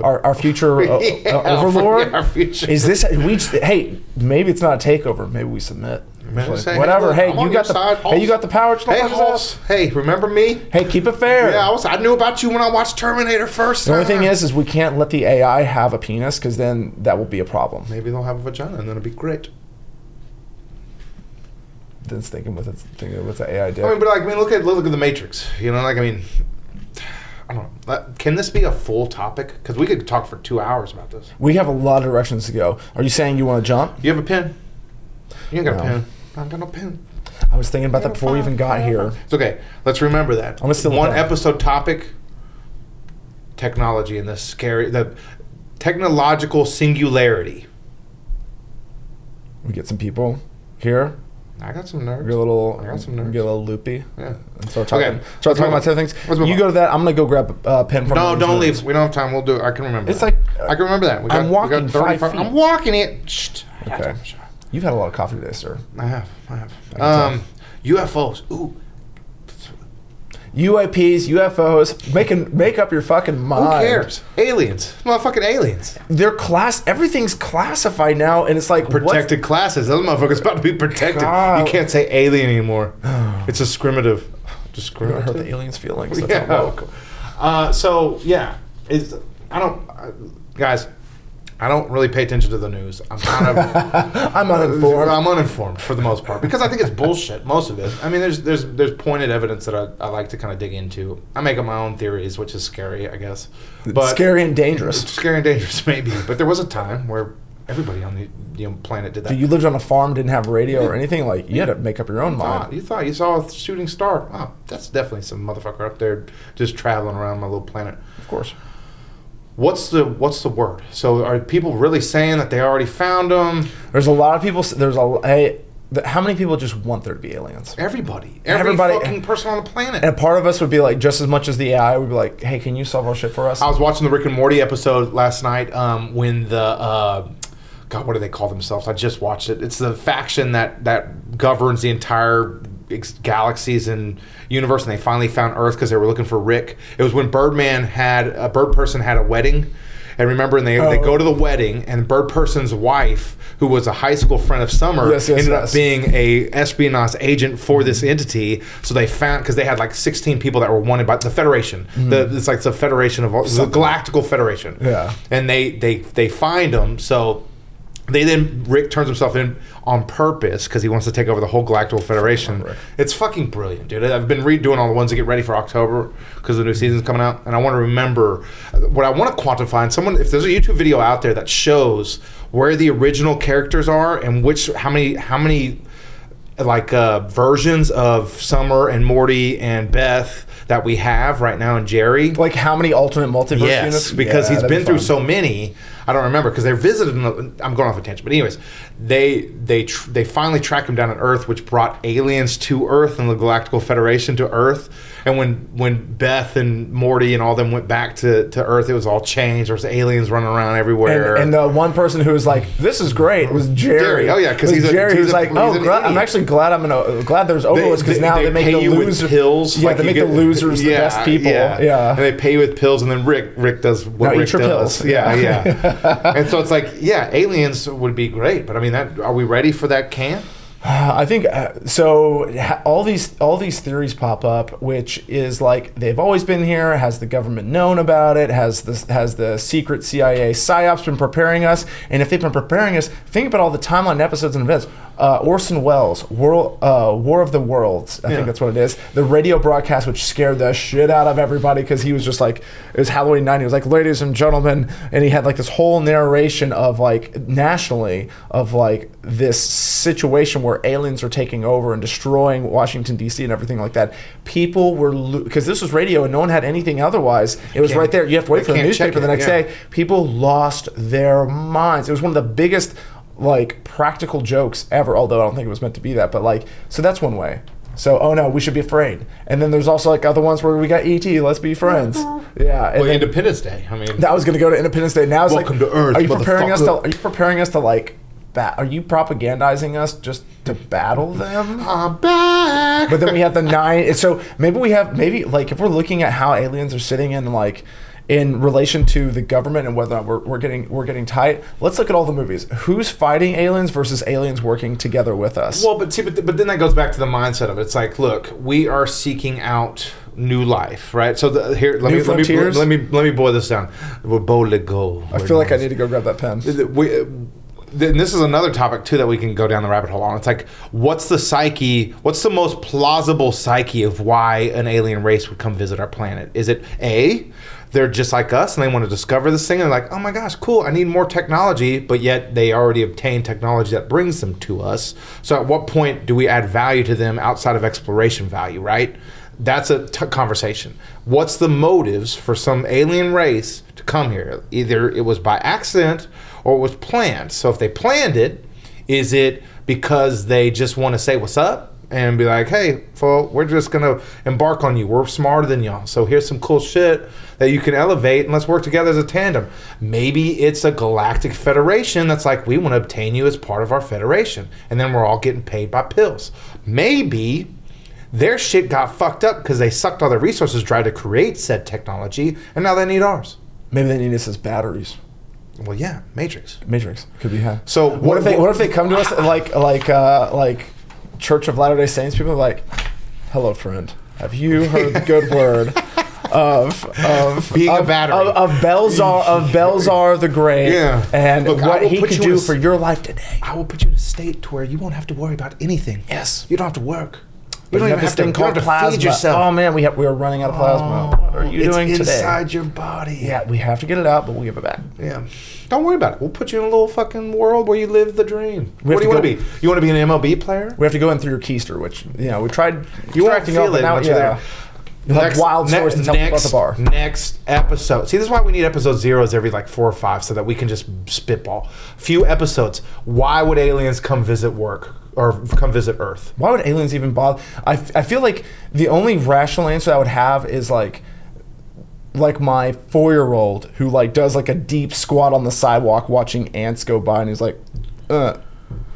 our, our future uh, *laughs* Yeah, uh, overlord. our future. Is this we? Just, hey, maybe it's not a takeover. Maybe we submit. Like, say, hey, whatever. look, Hey, you got the side, hey, you got the power. Hey, Hulse. Hey, remember me? Hey, keep it fair. Yeah, I was. I knew about you when I watched Terminator first. The only thing is, is we can't let the AI have a penis because then that will be a problem. maybe they'll have a vagina and then it'll be great. Then it's thinking with its thinking with the AI dick. I mean, but like, I mean, look at look at the Matrix. You know, like, I mean, I don't know. Can this be a full topic? Because we could talk for two hours about this. we have a lot of directions to go. Are you saying you want to jump? You have a pen? You ain't got No. a pen. I don't got no pen. I was thinking about that before we even got here. It's okay. Let's remember that. I'm gonna steal One episode topic: technology and the scary, the technological singularity. We get some people here. I got some nerves. get a little. I got some nerves. Get a little loopy. Yeah. And start talking. Okay. Start talking about other things. You go to that. I'm gonna go grab a uh, pen from. No, don't leave. We don't have time. We'll do. It. I can remember. It's that. like, uh, I can remember that. We I'm we walking five 35 feet. I'm walking it. Shh. I Okay. have a shot. You've had a lot of coffee today, sir. I have. I have. tell. Um, UFOs. Ooh. UAPs, UFOs, make an, make up your fucking mind. Who cares? Aliens. Motherfucking aliens. They're class. Everything's classified now, and it's like Protected classes. Those motherfuckers about to be protected. God. You can't say alien anymore. *sighs* it's discriminative. You're gonna hurt the aliens' feelings. *laughs* That's Yeah. Uh, so yeah, it's I don't uh, guys. I don't really pay attention to the news. I'm kind of *laughs* I'm uninformed. *laughs* I'm uninformed for the most part because I think it's bullshit. Most of it. I mean, there's there's there's pointed evidence that I, I like to kind of dig into. I make up my own theories, which is scary, I guess. But Scary and dangerous. Scary and dangerous, *laughs* maybe. But there was a time where everybody on the you know, planet did that. Dude, you lived on a farm, didn't have radio or anything. Like you had to make up your own mind. you thought you saw a shooting star. Wow, that's definitely some motherfucker up there just traveling around my little planet. Of course. What's the what's the word? So are people really saying that they already found them? There's a lot of people. There's a hey. How many people just want there to be aliens? Everybody, every Everybody- fucking person on the planet. And a part of us would be like, just as much as the AI would be like, hey, can you solve our shit for us? I was watching the Rick and Morty episode last night um, when the uh, God, what do they call themselves? I just watched it. It's the faction that that governs the entire galaxies and universe, and they finally found Earth because they were looking for Rick. It was when Birdman had a Bird Person had a wedding. And remember, and they, they Oh. go to the wedding, and Bird Person's wife, who was a high school friend of Summer, Yes, yes, ended yes. up being a espionage agent for this entity. So they found because they had like 16 people that were wanted by the Federation. Mm-hmm. The, it's like the Federation of all, the Galactical Federation. Yeah. And they they they find them. So they then Rick turns himself in on purpose because he wants to take over the whole Galactical Federation. Rick. It's fucking brilliant, dude. I've been redoing all the ones to get ready for October because the new season's coming out, and I want to remember what I want to quantify. And someone, if there's a YouTube video out there that shows where the original characters are and which how many how many like uh, versions of Summer and Morty and Beth that we have right now in Jerry. like how many alternate multiverse Yes, units? because Yeah, he's been be through so many. I don't remember because they visited. him- I'm going off a tangent, but anyways, they they tr- they finally track him down on Earth, which brought aliens to Earth and the Galactical Federation to Earth. And when when Beth and Morty and all them went back to, to Earth, it was all changed. There was aliens running around everywhere. And, and the one person who was like, "This is great," was Jerry. Jerry. Oh, yeah, because he's a- Jerry. he's who's like, "Oh, I'm actually glad I'm gonna glad there's overlords because now they, they make pay the you with losers pills. Yeah, like they make get- the losers the best people. Yeah, yeah. And they pay you with pills, and then Rick Rick does what eat Rick does. pills. Yeah, Yeah. yeah. *laughs* and so it's like, yeah, aliens would be great, but I mean, that are we ready for that camp? *sighs* I think uh, so. All these all these theories pop up, which is like they've always been here. Has the government known about it? Has the has the secret CIA psyops been preparing us? And if they've been preparing us, think about all the timeline episodes and events. Uh, Orson Welles, World, uh, War of the Worlds. I Yeah. think that's what it is. The radio broadcast, which scared the shit out of everybody because he was just like, it was Halloween night. He was like, ladies and gentlemen, and he had like this whole narration of like nationally of like this situation where aliens are taking over and destroying Washington D.C. and everything like that, people were because this was radio and no one had anything otherwise. It was right there. You have to wait for the newspaper the next yeah. day. People lost their minds. It was one of the biggest like practical jokes ever. Although I don't think it was meant to be that, but like so that's one way. So oh no, we should be afraid. And then there's also like other ones where we got ET. Let's be friends. Uh-huh. Yeah. And Well, then- Independence Day. I mean, that was going to go to Independence Day. Now it's Welcome like, to Earth, Are you preparing us to? Are you preparing us to like? Bat, are you propagandizing us just to battle them? I'm back. But then we have the nine. So maybe we have maybe like if we're looking at how aliens are sitting in like in relation to the government and whether or not we're, we're getting we're getting tight. Let's look at all the movies. Who's fighting aliens versus aliens working together with us? Well, but see, but, but then that goes back to the mindset of it. It's like, look, we are seeking out new life, right? So the, here, let New me, let me frontiers? let me let me boil this down. We're bold to go. I feel like I need to go grab that pen. we, then this is another topic too that we can go down the rabbit hole on. It's like, what's the psyche? What's the most plausible psyche of why an alien race would come visit our planet? Is it a they're just like us and they want to discover this thing and they're like, oh my gosh, cool, I need more technology, but yet they already obtained technology that brings them to us. So at what point do we add value to them outside of exploration value, right? That's a t- conversation. What's the motives for some alien race to come here? Either it was by accident or it was planned. So if they planned it, is it because they just want to say what's up and be like, hey, fool, we're just gonna embark on you. We're smarter than y'all. So here's some cool shit that you can elevate and let's work together as a tandem. Maybe it's a galactic federation that's like, we want to obtain you as part of our federation. And then we're all getting paid by pills. Maybe their shit got fucked up because they sucked all their resources dry to create said technology, and now they need ours. Maybe they need us as batteries. Well, yeah, Matrix. Matrix could be had. So What if they what if they come to us like like uh, like Church of Latter Day Saints people are like, "Hello, friend. Have you heard the good *laughs* word of of Being a battery. of, of Belzar of *laughs* Belzar the Great Yeah. and Look, what he could do a for your life today?" I will put you in a state to where you won't have to worry about anything. Yes. You don't have to work. You have this thing called don't even have to plasma. feed yourself. Oh man, we have we are running out of plasma. Oh, what are you it's doing today? inside your body. Yeah, we have to get it out, but we'll give it back. Yeah. Don't worry about it. We'll put you in a little fucking world where you live the dream. We what do you want to be? You want to be an MLB player? We have to go in through your keister, which you know we tried. You won't feel up, it now, once you're yeah. there. You'll have wild ne- stories to tell people the bar. Next episode. See, this is why we need episode zeros every like four or five, so that we can just spitball. Few episodes. Why would aliens come visit work or come visit Earth? Why would aliens even bother? I, f- I feel like the only rational answer I would have is like like my four year old who like does like a deep squat on the sidewalk watching ants go by and he's like uh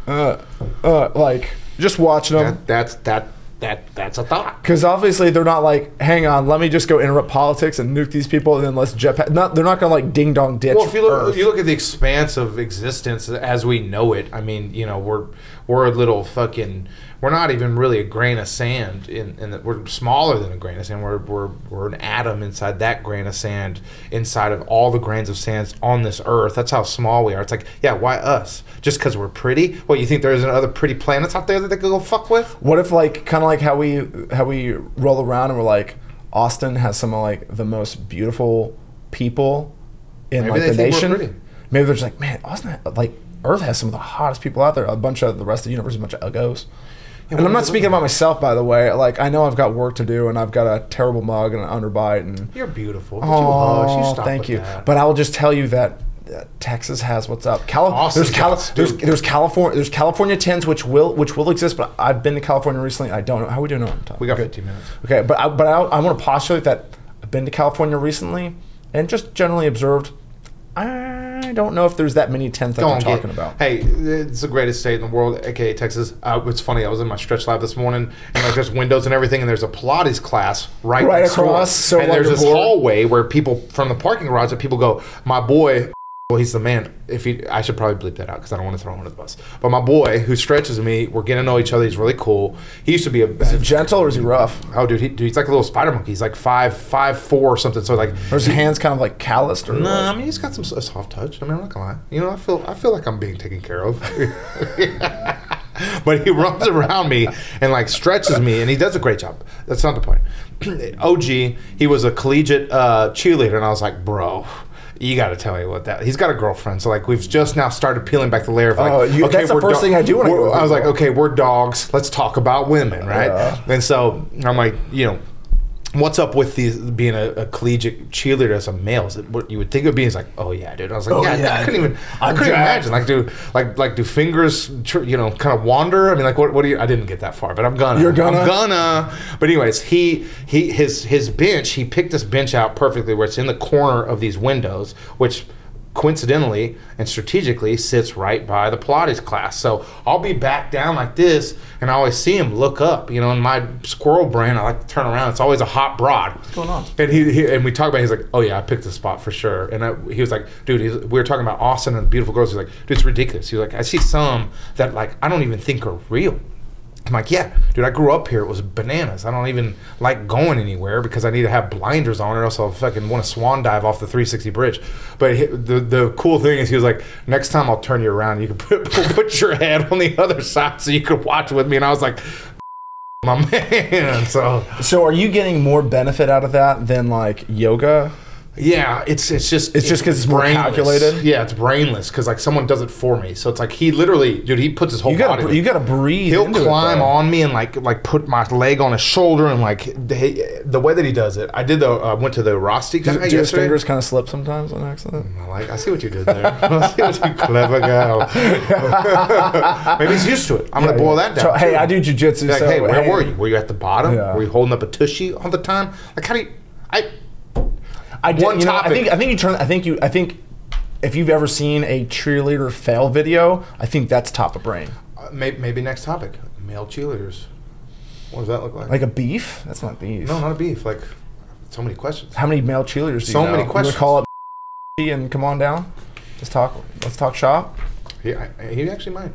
uh uh like just watching them That, that's that that that's a thought. because obviously they're not like hang on let me just go interrupt politics and nuke these people and then let's jetpack not they're not gonna like ding dong ditch Well, if you look, Earth. if you look at the expanse of existence as we know it, I mean, you know, we're we're a little fucking. We're not even really a grain of sand in, in that we're smaller than a grain of sand. We're, we're we're an atom inside that grain of sand, inside of all the grains of sand on this earth. That's how small we are. It's like, yeah, why us? Just because we're pretty? What you think there's other pretty planets out there that they could go fuck with? What if like kind of like how we how we roll around and we're like Austin has some of like the most beautiful people in Maybe like the nation. Maybe they're just like, man, Austin like Earth has some of the hottest people out there. A bunch of the rest of the universe, is a bunch of uggos. and I'm not speaking about myself, by the way. Like I know I've got work to do, and I've got a terrible mug and an underbite, and You're beautiful. But you. Oh, thank you. that. But I will just tell you that. uh, Texas has what's up. Cali- Austin's there's, Cali- there's there's California there's California tens which will which will exist, but I've been to California recently. I don't know how we doing on time. we got Okay. 15 minutes. Okay, but I, but I, I want to postulate that I've been to California recently and just generally observed. I don't know if there's that many tenths that I'm talking about. Hey, it's the greatest state in the world, aka Texas. Uh, it's funny. I was in my stretch lab this morning, and like there's windows and everything, and there's a Pilates class right, Right across, so and there's this board. hallway where people from the parking garage that people go. My boy, well, he's the man. If he, I should probably bleep that out because I don't want to throw him under the bus. But my boy, who stretches me, we're getting to know each other. He's really cool. He used to be a. Is he gentle or is he rough? Oh, dude, he, dude, he's like a little spider monkey. He's like five, five, four or something. So like, Or is his hands kind of like calloused or no, like- I mean he's got some a soft touch. I mean, I'm not gonna lie. You know, I feel I feel like I'm being taken care of. *laughs* but he runs around me and like stretches me, and he does a great job. That's not the point. *clears throat* OG, he was a collegiate uh, cheerleader, and I was like, bro. You got to tell me what that. He's got a girlfriend, so like we've just now started peeling back the layer of like. Oh, you- that's the first thing I do when I I was like, okay, we're dogs. Let's talk about women, right? Yeah. And so I'm like, you know, what's up with these being a, a collegiate cheerleader as a male? Is it what you would think of being? He's like, oh yeah, dude. I was like, Oh, yeah, yeah, I couldn't even, I I'm couldn't jacked. imagine. Like, do like like do fingers, you know, kind of wander? I mean, like, what what do you? I didn't get that far, but I'm gonna. You're gonna? I'm gonna. But anyways, he he his his bench. He picked this bench out perfectly, where it's in the corner of these windows, which coincidentally and strategically sits right by the Pilates class. So I'll be back down like this, and I always see him look up. You know, in my squirrel brain, I like to turn around. It's always a hot broad. What's going on? And he, he and we talk about. it, He's like, "Oh yeah, I picked the spot for sure." And I, he was like, "Dude," he's, we were talking about Austin and the beautiful girls. He's like, "Dude, it's ridiculous." He's like, "I see some that like I don't even think are real." I'm like, yeah, dude, I grew up here. It was bananas. I don't even like going anywhere because I need to have blinders on or else I'll fucking want to swan dive off the 360 bridge. But he, the the cool thing is he was like, next time I'll turn you around. You can *laughs* put, put your head on the *laughs* other side so you could watch with me. And I was like, *laughs* my man. So So are you getting more benefit out of that than like yoga? Yeah, it's it's just It's just 'cause it's more brainless. calculated? Yeah, it's brainless because like someone does it for me. So it's like he literally, dude, he puts his whole You body. gotta you gotta breathe. He'll it, climb though. on me and like like put my leg on his shoulder and like the, the way that he does it. I did the I went to the Rosti guy Do, do his fingers kind of slip sometimes on accident? Mm, I like I see what you did there. *laughs* I see what you clever gal. *laughs* Maybe he's used to it. I'm gonna boil that down. So, hey. I do jujitsu. Like, so, hey, where were you? Were you at the bottom? Yeah. Were you holding up a tushy all the time? Like how do you? I I did, One you know, I think I think you turn. I think you. I think if you've ever seen a cheerleader fail video, I think that's top of brain. Uh, maybe, maybe next topic: male cheerleaders. What does that look like? Like a beef? That's not beef. no, not a beef. Like so many questions. How many male cheerleaders? Do So know? many You questions. call up *laughs* and come on down. Let's talk. Let's talk shop. He, I, he actually might,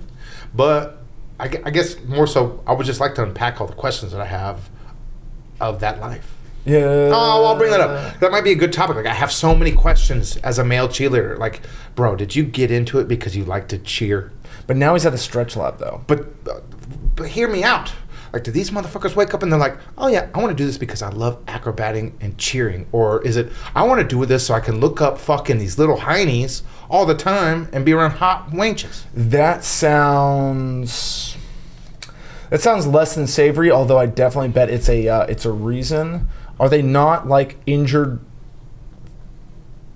but I, I guess more so. I would just like to unpack all the questions that I have of that life. Yeah. Oh, I'll bring that up. That might be a good topic. Like I have so many questions as a male cheerleader. Like, bro, did you get into it because you like to cheer? But now he's at a stretch lab though. But, uh, but hear me out. Like, do these motherfuckers wake up and they're like, oh yeah, I want to do this because I love acrobating and cheering? Or is it, I want to do this so I can look up fucking these little heinies all the time and be around hot wenches? That sounds. That sounds less than savory. Although I definitely bet it's a uh, it's a reason. Are they not like injured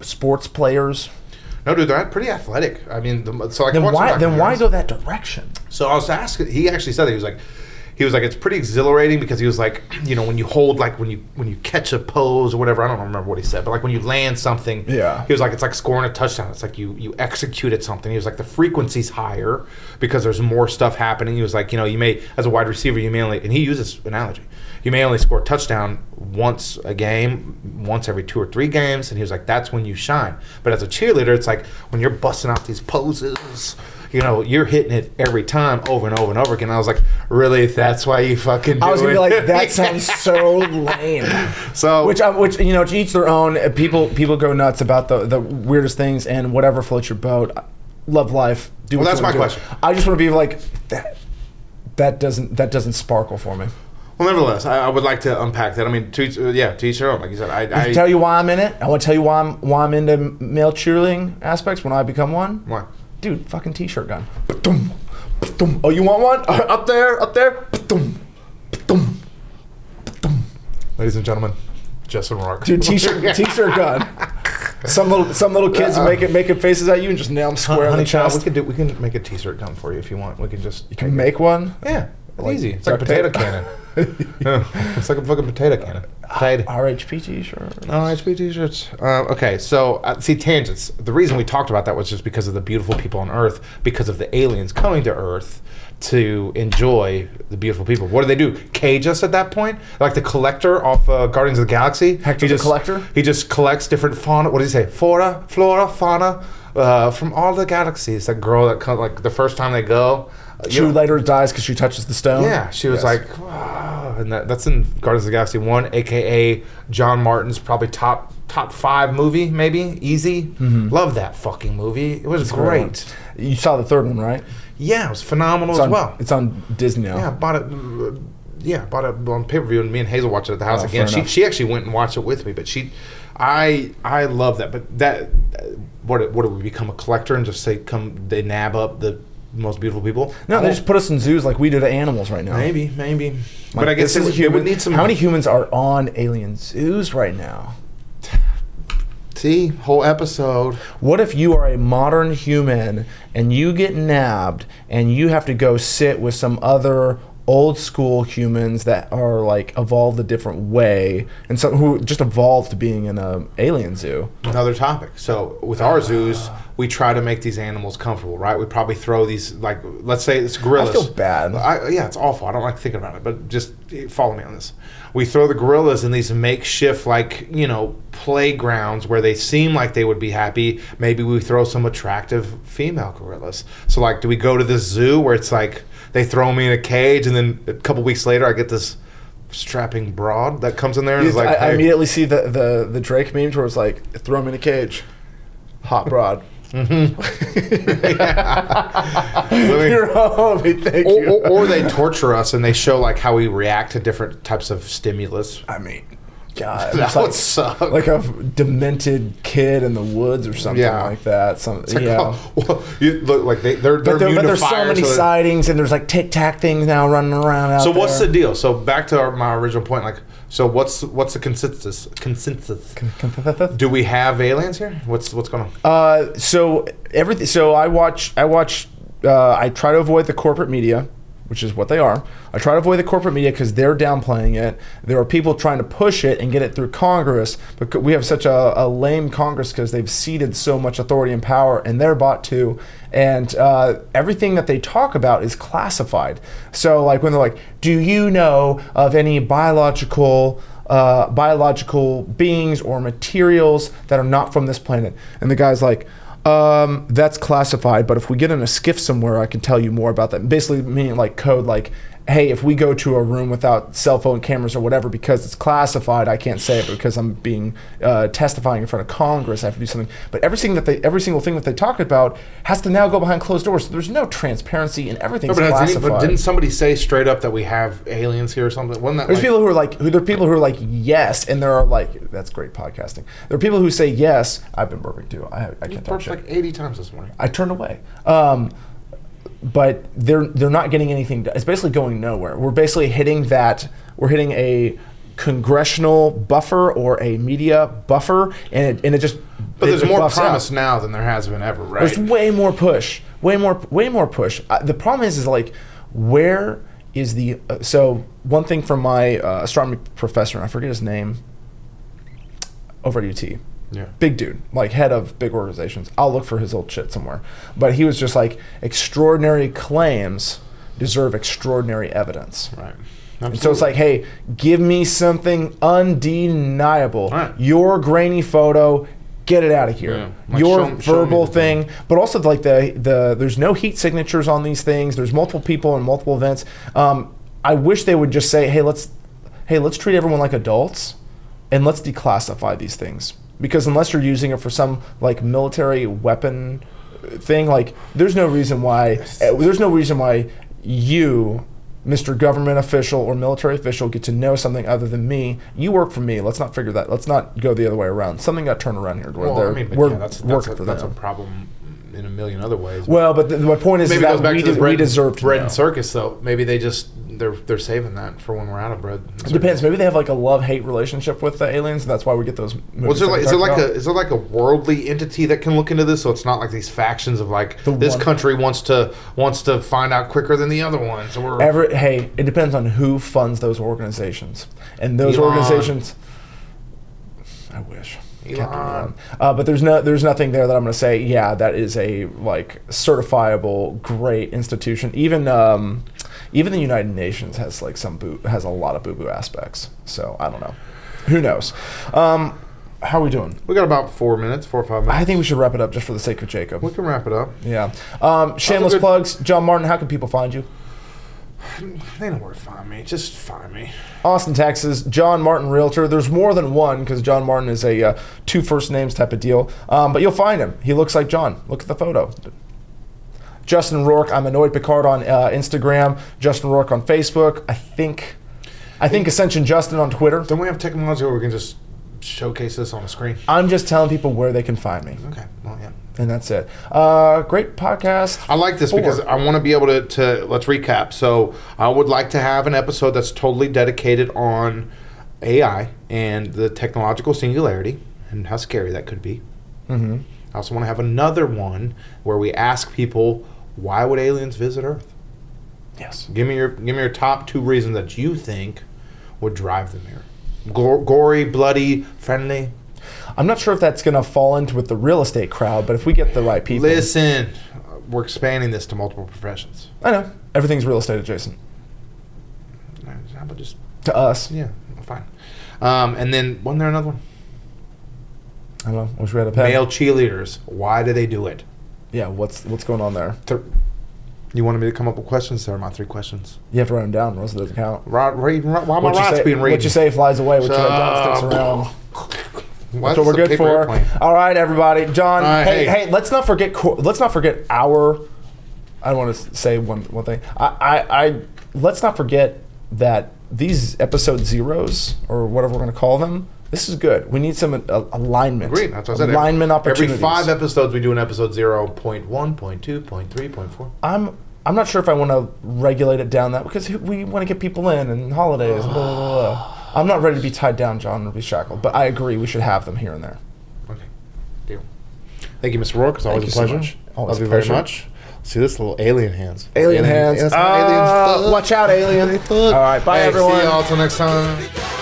sports players? No, dude, they're pretty athletic. I mean, the, so like, Then watch why then why go that direction? So I was asking. He actually said that he was like, he was like, it's pretty exhilarating because he was like, *clears throat* you know, when you hold like when you when you catch a pose or whatever. I don't remember what he said, but like when you land something, Yeah. He was like, it's like scoring a touchdown. It's like you you executed something. He was like, the frequency's higher because there's more stuff happening. He was like, you know, you may as a wide receiver, you may only and he uses analogy. You may only score a touchdown once a game, once every two or three games, and he was like, that's when you shine. But as a cheerleader, it's like when you're busting out these poses you know, you're hitting it every time over and over and over again. I was like, really? That's why you fucking do I was gonna be like, that *laughs* sounds so lame. *laughs* so, Which, uh, which you know, to each their own. Uh, People, people go nuts about the the weirdest things and whatever floats your boat. Love life. Do Well, that's my do. question. I just want to be like that. That doesn't that doesn't sparkle for me. well, nevertheless, I, I would like to unpack that. I mean, to each, uh, yeah, to each their own. Like you said, I, I I tell you why I'm in it. I want to tell you why I'm why I'm into male cheerleading aspects when I become one. why? Dude, fucking t-shirt gun. Ba-dum, ba-dum. Oh, you want one? *laughs* up there, up there. Ba-dum, ba-dum. Ladies and gentlemen, Justin Rourke. Dude, t-shirt, *laughs* t-shirt gun. Some little, some little kids making making faces at you and just nail them square in Honey the child, chest. we can do. We can make a T-shirt gun for you if you want. We can just. You can make one. Yeah, Like easy. It's like a potato cannon. *laughs* It's like a fucking potato cannon. Potato. RHP t-shirt. Oh, HP t-shirts. Uh, okay, so uh, see tangents. The reason we talked about that was just because of the beautiful people on Earth, because of the aliens coming to Earth to enjoy the beautiful people. What do they do? Cage us at that point? Like the collector off uh, Guardians of the Galaxy. Hector he the just, Collector? He just collects different fauna. What does he say? Flora, flora, fauna. Uh, from all the galaxies, that girl that come, like the first time they go, uh, She know- later dies because she touches the stone. yeah, she was Yes. like, wow. and that, that's in Guardians of the Galaxy One, aka John Martin's probably top top five movie, maybe easy. Mm-hmm. Love that fucking movie. It was great. You saw the third one, right? Yeah, it was phenomenal It's as on, well. It's on Disney now. Yeah, I bought it. Yeah, bought it on pay per view, and me and Hazel watched it at the house Oh, again. She she actually went and watched it with me, but she, I I love that, but that what what do we become a collector and just say come they nab up the most beautiful people? No, they just put us in zoos like we do to animals right now. maybe maybe. Like, but I guess this is would, would need some. How many humans are on alien zoos right now? See whole episode. What if you are a modern human and you get nabbed and you have to go sit with some other old school humans that are like evolved a different way and some who just evolved to being in a alien zoo? Another topic. So with our zoos, we try to make these animals comfortable, right? We probably throw these like let's say it's gorillas. I feel bad. I, yeah, it's awful. I don't like thinking about it, but just follow me on this. We throw the gorillas in these makeshift, like you know, playgrounds where they seem like they would be happy. Maybe we throw some attractive female gorillas. So like, do we go to the zoo where it's like they throw me in a cage, and then a couple weeks later I get this strapping broad that comes in there and is like, I, I immediately see the, the, the Drake memes where it's like, throw him in a cage. Hot broad. Mm-hmm. *laughs* *laughs* Let me- You're thank or, you. or, or they torture us and they show like how we react to different types of stimulus. I mean, God, *laughs* That like, would suck. like a demented kid in the woods or something Yeah. like that. Some, It's like, yeah. oh, *laughs* well, you look like they they're they're But, there, but there's so many so sightings, and there's like tic tac things now running around out So what's the deal? So back to our, my original point, like, so what's what's the consensus? Consensus? Do we have aliens here? What's what's going on? Uh, so everything. So I watch. I watch. Uh, I try to avoid the corporate media, which is what they are. I try to avoid the corporate media because they're downplaying it. There are people trying to push it and get it through Congress, but we have such a, a lame Congress because they've ceded so much authority and power, and they're bought too. And uh, everything that they talk about is classified. So, like when they're like, "Do you know of any biological?" uh, biological beings or materials that are not from this planet. And the guy's like, um, that's classified, but if we get in a SCIF somewhere, I can tell you more about that. Basically, meaning like code, like, hey, if we go to a room without cell phone cameras or whatever, because it's classified, I can't say it because I'm being uh, testifying in front of Congress. I have to do something. But everything that they, every single thing that they talk about has to now go behind closed doors. So there's no transparency and No, but, has any, but didn't somebody say straight up that we have aliens here or something? Wasn't that There's like, people who are like, who there are people who are like, yes, and there are like, that's great podcasting. There are people who say yes. I've been burping too. I, I can't talk burped shit. like 80 times this morning? I turned away. Um, but they're they're not getting anything. Done. It's basically going nowhere. We're basically hitting that. We're hitting a congressional buffer or a media buffer, and it, and it just. But it- there's it more buffs out. promise now than there has been ever, right? There's way more push, way more, way more push. Uh, the problem is, is like, where is the? Uh, so one thing from my uh, astronomy professor, and I forget his name, over at UT, yeah. big dude, like head of big organizations. I'll look for his old shit somewhere. But he was just like, extraordinary claims deserve extraordinary evidence. Right. And so it's like, hey, give me something undeniable. Right. Your grainy photo, get it out of here. Yeah. Like, Your show verbal the thing. thing, but also like the the there's no heat signatures on these things. There's multiple people and multiple events. Um, I wish they would just say, hey, let's hey, let's treat everyone like adults, and let's declassify these things. Because unless you're using it for some like military weapon thing, like there's no reason why uh, there's no reason why you Mr. Government official or military official get to know something other than me. You work for me. Let's not figure that. Let's not go the other way around. Something got turned around here. Where Well, I mean, we're yeah, that's, that's, working a, for that's a problem in a million other ways. well, but the, my point is, Maybe is that we, de- we deserve to bread know. and circus, though. Maybe they just they're they're saving that for when we're out of bread. It depends. Maybe they have like a love hate relationship with the aliens, and that's why we get those. Movies Was there like, is there like about. a is there like a worldly entity that can look into this? So it's not like these factions of like The this one- country wants to wants to find out quicker than the other ones, or Ever, hey, it depends on who funds those organizations, and those Elon. organizations. I wish. Elon. Uh, but there's no, there's nothing there that I'm going to say. Yeah, that is a like certifiable great institution. Even, um, even the United Nations has like some boo, has a lot of boo boo aspects. So I don't know. Who knows? Um, how are we doing? we got about four minutes, four or five minutes. I think we should wrap it up just for the sake of Jacob. we can wrap it up. Yeah. Um, shameless good- plugs. John Martin, how can people find you? They know where to find me. Just find me. Austin, Texas, John Martin Realtor. There's more than one because John Martin is a uh, two first names type of deal. Um, but you'll find him. He looks like John. Look at the photo. Justin Rourke. I'm Annoyed Picard on uh, Instagram. Justin Rourke on Facebook. I think, I think Ascension Justin on Twitter. Don't we have technology where we can just showcase this on the screen. I'm just telling people where they can find me, Okay. Well, yeah. and that's it. Uh, great podcast. I like this Four. because I want to be able to, to let's recap. So I would like to have an episode that's totally dedicated on AI and the technological singularity and how scary that could be. Mhm. I also want to have another one where we ask people why would aliens visit Earth. Yes. Give me your give me your top two reasons that you think would drive them here. Gor- gory, bloody, friendly. I'm not sure if that's going to fall into with the real estate crowd, but if we get the right people, Listen, we're expanding this to multiple professions. I know everything's real estate adjacent How about just to us. yeah, fine. Um, and then wasn't there another one? I don't know. Wish we had a pen. Male cheerleaders. Why do they do it? Yeah. What's what's going on there? Th- you wanted me to come up with questions? There are my three questions. You have to write them down. Of those count. Rod, read, why my What you, say, being read? what you say flies away. What you write down sticks around. What's *laughs* That's what we're good for. airplane? All right, everybody. John, right, hey, hey. hey, let's not forget. Let's not forget our. I want to say one one thing. I, I, I let's not forget that these episode zeros or whatever we're going to call them. This is good. We need some uh, alignment. Agreed. That's what I said. Alignment Every opportunities. five episodes, we do an episode 0.1, 0.2, 0.3, 0.4. I'm I'm not sure if I want to regulate it down that because we want to get people in and holidays. Blah, blah, blah, blah. *sighs* I'm not ready to be tied down, John, or be shackled. But I agree. We should have them here and there. Okay. Deal. Thank you, Mr. Rourke. It's always you a so pleasure. much. Always Love you a very much. See this little alien hands. Alien hands. Uh, aliens fuck. watch out, alien. All right, bye, Hey, everyone. See y'all till next time.